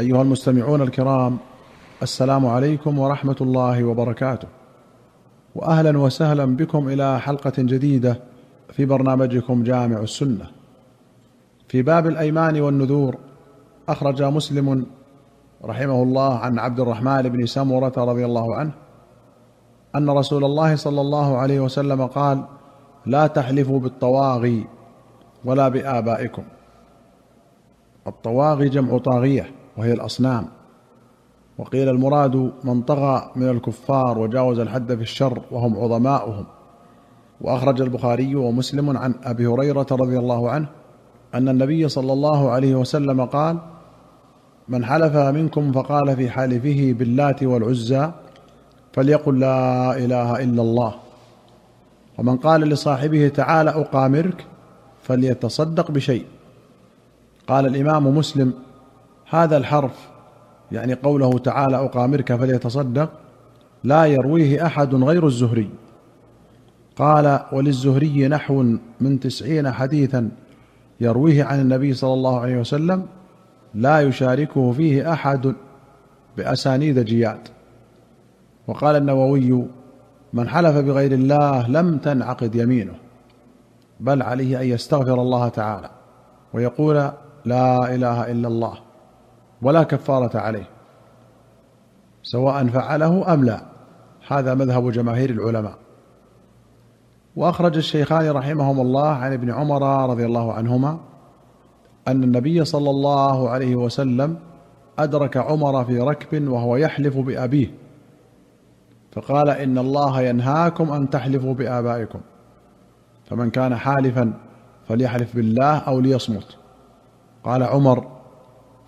أيها المستمعون الكرام السلام عليكم ورحمة الله وبركاته. واهلا وسهلا بكم إلى حلقة جديدة في برنامجكم جامع السنة. في باب الأيمان والنذور أخرج مسلم رحمه الله عن عبد الرحمن بن سمرة رضي الله عنه أن رسول الله صلى الله عليه وسلم قال لا تحلفوا بالطواغي ولا بآبائكم. الطواغي جمع طاغية. وهي الأصنام. وقيل المراد من طغى من الكفار وجاوز الحد في الشر وهم عظماؤهم. وأخرج البخاري ومسلم عن أبي هريرة رضي الله عنه أن النبي صلى الله عليه وسلم قال من حلف منكم فقال في حالفه باللات والعزى فليقل لا إله إلا الله. ومن قال لصاحبه تعال أقامرك فليتصدق بشيء. قال الإمام مسلم هذا الحرف يعني قوله تعالى أقامرك فليتصدق لا يرويه أحد غير الزهري. قال وللزهري نحو من تسعين حديثا يرويه عن النبي صلى الله عليه وسلم لا يشاركه فيه أحد بأسانيد جياد. وقال النووي من حلف بغير الله لم تنعقد يمينه بل عليه أن يستغفر الله تعالى ويقول لا إله إلا الله. ولا كفارة عليه سواء فعله أم لا. هذا مذهب جماهير العلماء. وأخرج الشيخان رحمهما الله عن ابن عمر رضي الله عنهما أن النبي صلى الله عليه وسلم أدرك عمر في ركب وهو يحلف بأبيه فقال إن الله ينهاكم أن تحلفوا بآبائكم فمن كان حالفا فليحلف بالله أو ليصمت. قال عمر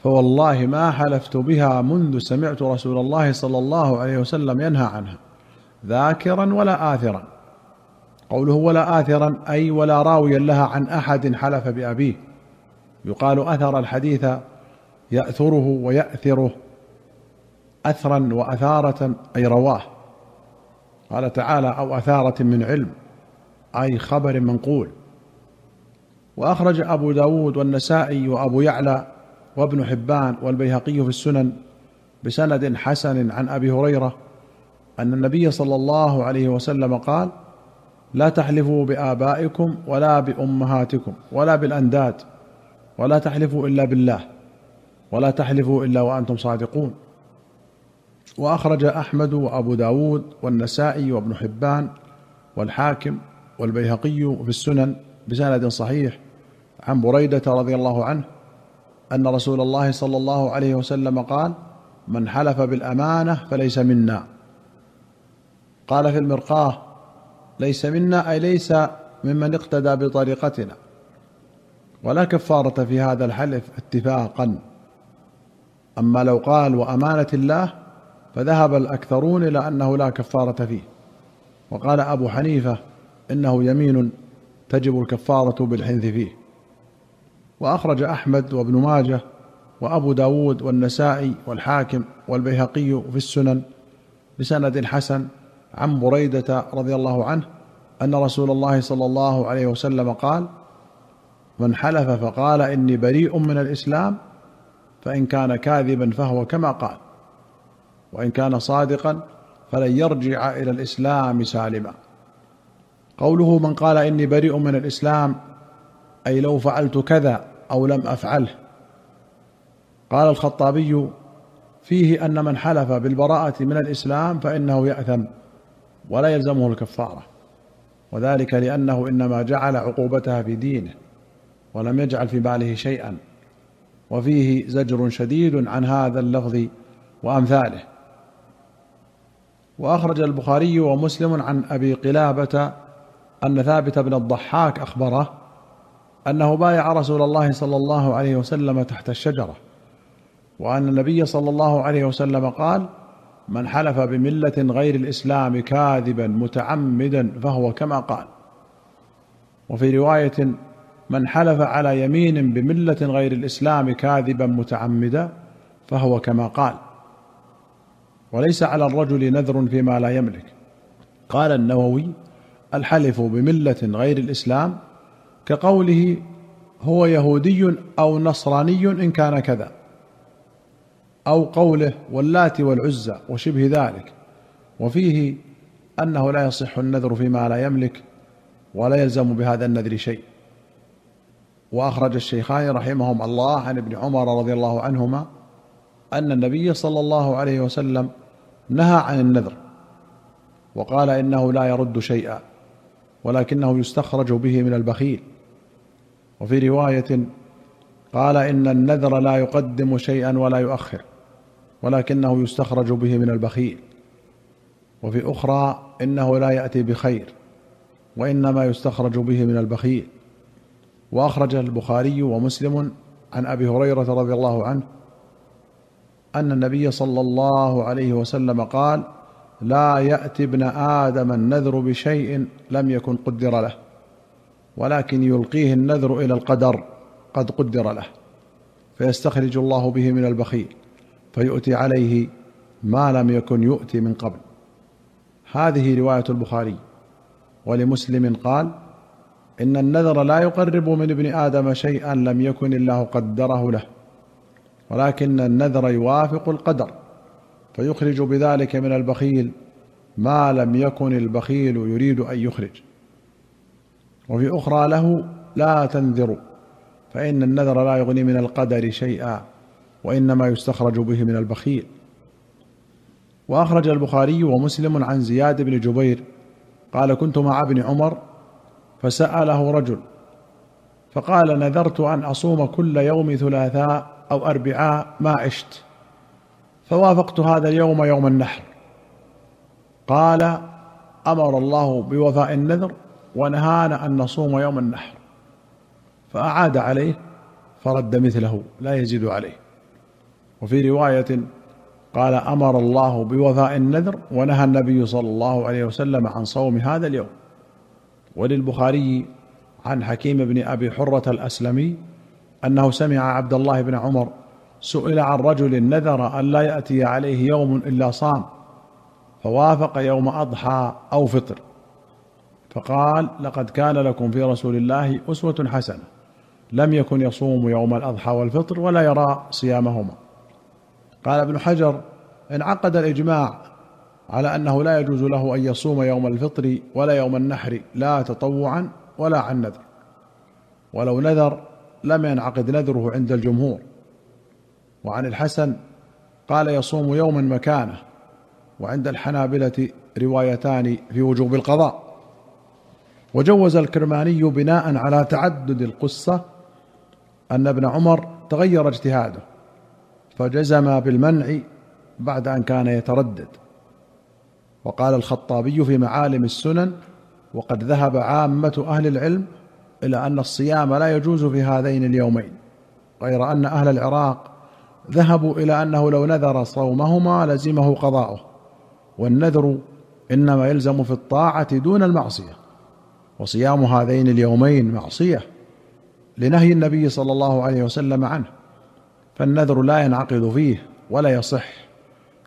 فوالله ما حلفت بها منذ سمعت رسول الله صلى الله عليه وسلم ينهى عنها ذاكرا ولا آثرا. قوله ولا آثرا أي ولا راويا لها عن أحد حلف بأبيه. يقال أثر الحديث يأثره ويأثره أثرا وأثارة أي رواه. قال تعالى أو أثارة من علم أي خبر منقول. وأخرج أبو داود والنسائي وأبو يعلى وابن حبان والبيهقي في السنن بسند حسن عن أبي هريرة أن النبي صلى الله عليه وسلم قال لا تحلفوا بآبائكم ولا بأمهاتكم ولا بالأنداد ولا تحلفوا إلا بالله ولا تحلفوا إلا وأنتم صادقون. وأخرج أحمد وأبو داود والنسائي وابن حبان والحاكم والبيهقي في السنن بسند صحيح عن بريدة رضي الله عنه أن رسول الله صلى الله عليه وسلم قال من حلف بالأمانة فليس منا. قال في المرقاه ليس منا أي ليس ممن اقتدى بطريقتنا. ولا كفارة في هذا الحلف اتفاقا. أما لو قال وأمانة الله فذهب الأكثرون إلى أنه لا كفارة فيه. وقال أبو حنيفة إنه يمين تجب الكفارة بالحنث فيه. وأخرج أحمد وابن ماجه وأبو داود والنسائي والحاكم والبيهقي في السنن بسند حسن عن بريدة رضي الله عنه أن رسول الله صلى الله عليه وسلم قال من حلف فقال إني بريء من الإسلام فإن كان كاذبا فهو كما قال وإن كان صادقا فلن يرجع إلى الإسلام سالما. قوله من قال إني بريء من الإسلام أي لو فعلت كذا أو لم أفعله. قال الخطابي فيه أن من حلف بالبراءة من الإسلام فإنه يأثم ولا يلزمه الكفارة وذلك لأنه إنما جعل عقوبتها في دينه ولم يجعل في باله شيئا وفيه زجر شديد عن هذا اللفظ وأمثاله. وأخرج البخاري ومسلم عن أبي قلابة أن ثابت بن الضحاك أخبره أنه بايع رسول الله صلى الله عليه وسلم تحت الشجرة وأن النبي صلى الله عليه وسلم قال من حلف بملة غير الإسلام كاذبا متعمدا فهو كما قال. وفي رواية من حلف على يمين بملة غير الإسلام كاذبا متعمدا فهو كما قال. وليس على الرجل نذر فيما لا يملك. قال النووي الحلف بملة غير الإسلام كقوله هو يهودي أو نصراني إن كان كذا أو قوله واللات والعزى وشبه ذلك وفيه أنه لا يصح النذر فيما لا يملك ولا يلزم بهذا النذر شيء. وأخرج الشيخان رحمهم الله عن ابن عمر رضي الله عنهما أن النبي صلى الله عليه وسلم نهى عن النذر وقال إنه لا يرد شيئا. ولكنه يستخرج به من البخيل. وفي رواية قال إن النذر لا يقدم شيئا ولا يؤخر ولكنه يستخرج به من البخيل. وفي أخرى إنه لا يأتي بخير وإنما يستخرج به من البخيل. وأخرج البخاري ومسلم عن أبي هريرة رضي الله عنه أن النبي صلى الله عليه وسلم قال لا يأتي ابن آدم النذر بشيء لم يكن قدر له ولكن يلقيه النذر إلى القدر قد قدر له فيستخرج الله به من البخيل فيؤتي عليه ما لم يكن يؤتي من قبل. هذه رواية البخاري. ولمسلم قال إن النذر لا يقرب من ابن آدم شيئا لم يكن الله قدره له ولكن النذر يوافق القدر. فيخرج بذلك من البخيل ما لم يكن البخيل يريد أن يخرج. وفي أخرى له لا تنذروا فإن النذر لا يغني من القدر شيئا وإنما يستخرج به من البخيل. وأخرج البخاري ومسلم عن زياد بن جبير قال كنت مع ابن عمر فسأله رجل فقال نذرت أن أصوم كل يوم ثلاثاء أو أربعاء ما عشت؟ فوافقت هذا اليوم يوم النحر. قال أمر الله بوفاء النذر ونهانا أن نصوم يوم النحر. فأعاد عليه فرد مثله لا يزيد عليه. وفي رواية قال أمر الله بوفاء النذر ونهى النبي صلى الله عليه وسلم عن صوم هذا اليوم. وللبخاري عن حكيم بن أبي حرة الأسلمي أنه سمع عبد الله بن عمر سئل عن رجل نذر أن لا يأتي عليه يوم إلا صام فوافق يوم أضحى أو فطر. فقال لقد كان لكم في رسول الله أسوة حسنة لم يكن يصوم يوم الأضحى والفطر ولا يرى صيامهما. قال ابن حجر انعقد الإجماع على أنه لا يجوز له أن يصوم يوم الفطر ولا يوم النحر لا تطوعا ولا عن نذر ولو نذر لم ينعقد نذره عند الجمهور. وعن الحسن قال يصوم يوما مكانه وعند الحنابلة روايتان في وجوب القضاء. وجوز الكرماني بناء على تعدد القصة أن ابن عمر تغير اجتهاده فجزم بالمنع بعد أن كان يتردد. وقال الخطابي في معالم السنن وقد ذهب عامة أهل العلم إلى أن الصيام لا يجوز في هذين اليومين غير أن أهل العراق ذهبوا إلى أنه لو نذر صومهما لزمه قضاؤه والنذر إنما يلزم في الطاعة دون المعصية وصيام هذين اليومين معصية لنهي النبي صلى الله عليه وسلم عنه فالنذر لا ينعقد فيه ولا يصح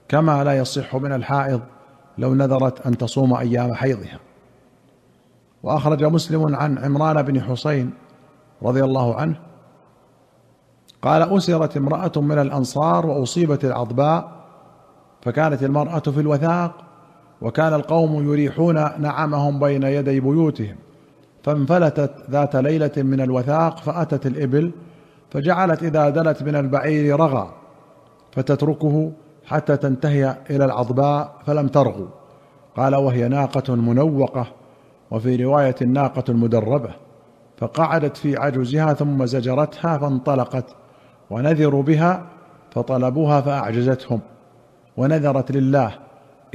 كما لا يصح من الحائض لو نذرت أن تصوم أيام حيضها. وأخرج مسلم عن عمران بن حسين رضي الله عنه قال أسرت امرأة من الأنصار وأصيبت العضباء فكانت المرأة في الوثاق وكان القوم يريحون نعمهم بين يدي بيوتهم. فانفلتت ذات ليلة من الوثاق فأتت الإبل فجعلت إذا دنت من البعير رغى فتتركه حتى تنتهي إلى العضباء فلم ترغو قال وهي ناقة منوقة وفي رواية الناقه المدربه فقعدت في عجزها ثم زجرتها فانطلقت ونذروا بها فطلبوها فأعجزتهم ونذرت لله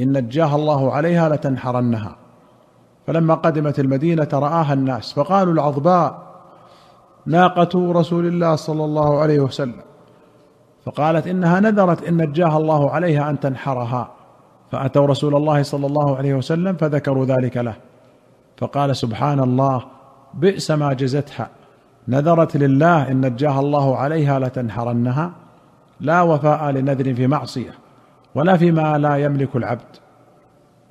إن نجاها الله عليها لتنحرنها فلما قدمت المدينة رآها الناس فقالوا العظباء ناقة رسول الله صلى الله عليه وسلم فقالت إنها نذرت إن نجاها الله عليها أن تنحرها فأتوا رسول الله صلى الله عليه وسلم فذكروا ذلك له فقال سبحان الله بئس ما جزتها نذرت لله إن نجاها الله عليها لتنحرنها لا وفاء لنذر في معصية ولا فيما لا يملك العبد.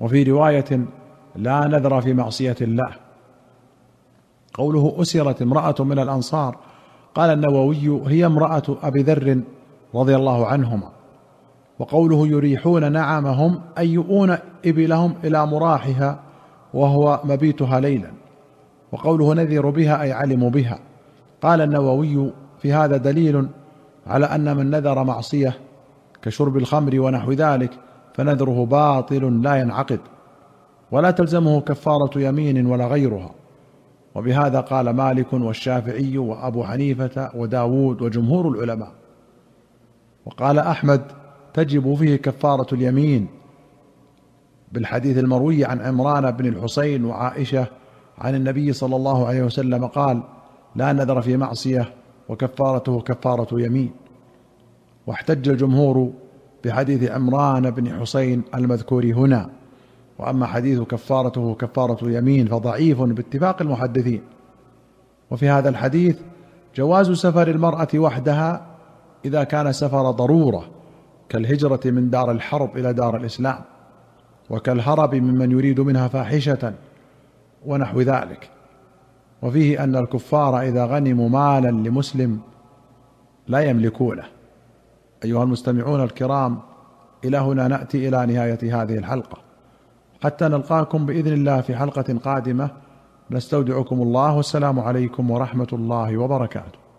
وفي رواية لا نذر في معصية الله. قوله أسرت امرأة من الأنصار. قال النووي هي امرأة أبي ذر رضي الله عنهما. وقوله يريحون نعمهم أي يؤون إبلهم إلى مراحها وهو مبيتها ليلا. وقوله نذر بها أي علموا بها. قال النووي في هذا دليل على أن من نذر معصية كشرب الخمر ونحو ذلك فنذره باطل لا ينعقد ولا تلزمه كفارة يمين ولا غيرها. وبهذا قال مالك والشافعي وأبو حنيفة وداود وجمهور العلماء. وقال أحمد تجب فيه كفارة اليمين. بالحديث المروي عن عمران بن الحسين وعائشة عن النبي صلى الله عليه وسلم قال لا نذر في معصية وكفارته كفارة يمين. واحتج الجمهور بحديث عمران بن حسين المذكور هنا. وأما حديث كفارته كفارة يمين فضعيف باتفاق المحدثين. وفي هذا الحديث جواز سفر المرأة وحدها إذا كان سفر ضرورة كالهجرة من دار الحرب إلى دار الإسلام وكالهرب ممن يريد منها فاحشة ونحو ذلك. وفيه أن الكفار إذا غنموا مالا لمسلم لا يملكونه. أيها المستمعون الكرام إلى هنا نأتي إلى نهاية هذه الحلقة. حتى نلقاكم بإذن الله في حلقة قادمة. نستودعكم الله والسلام عليكم ورحمة الله وبركاته.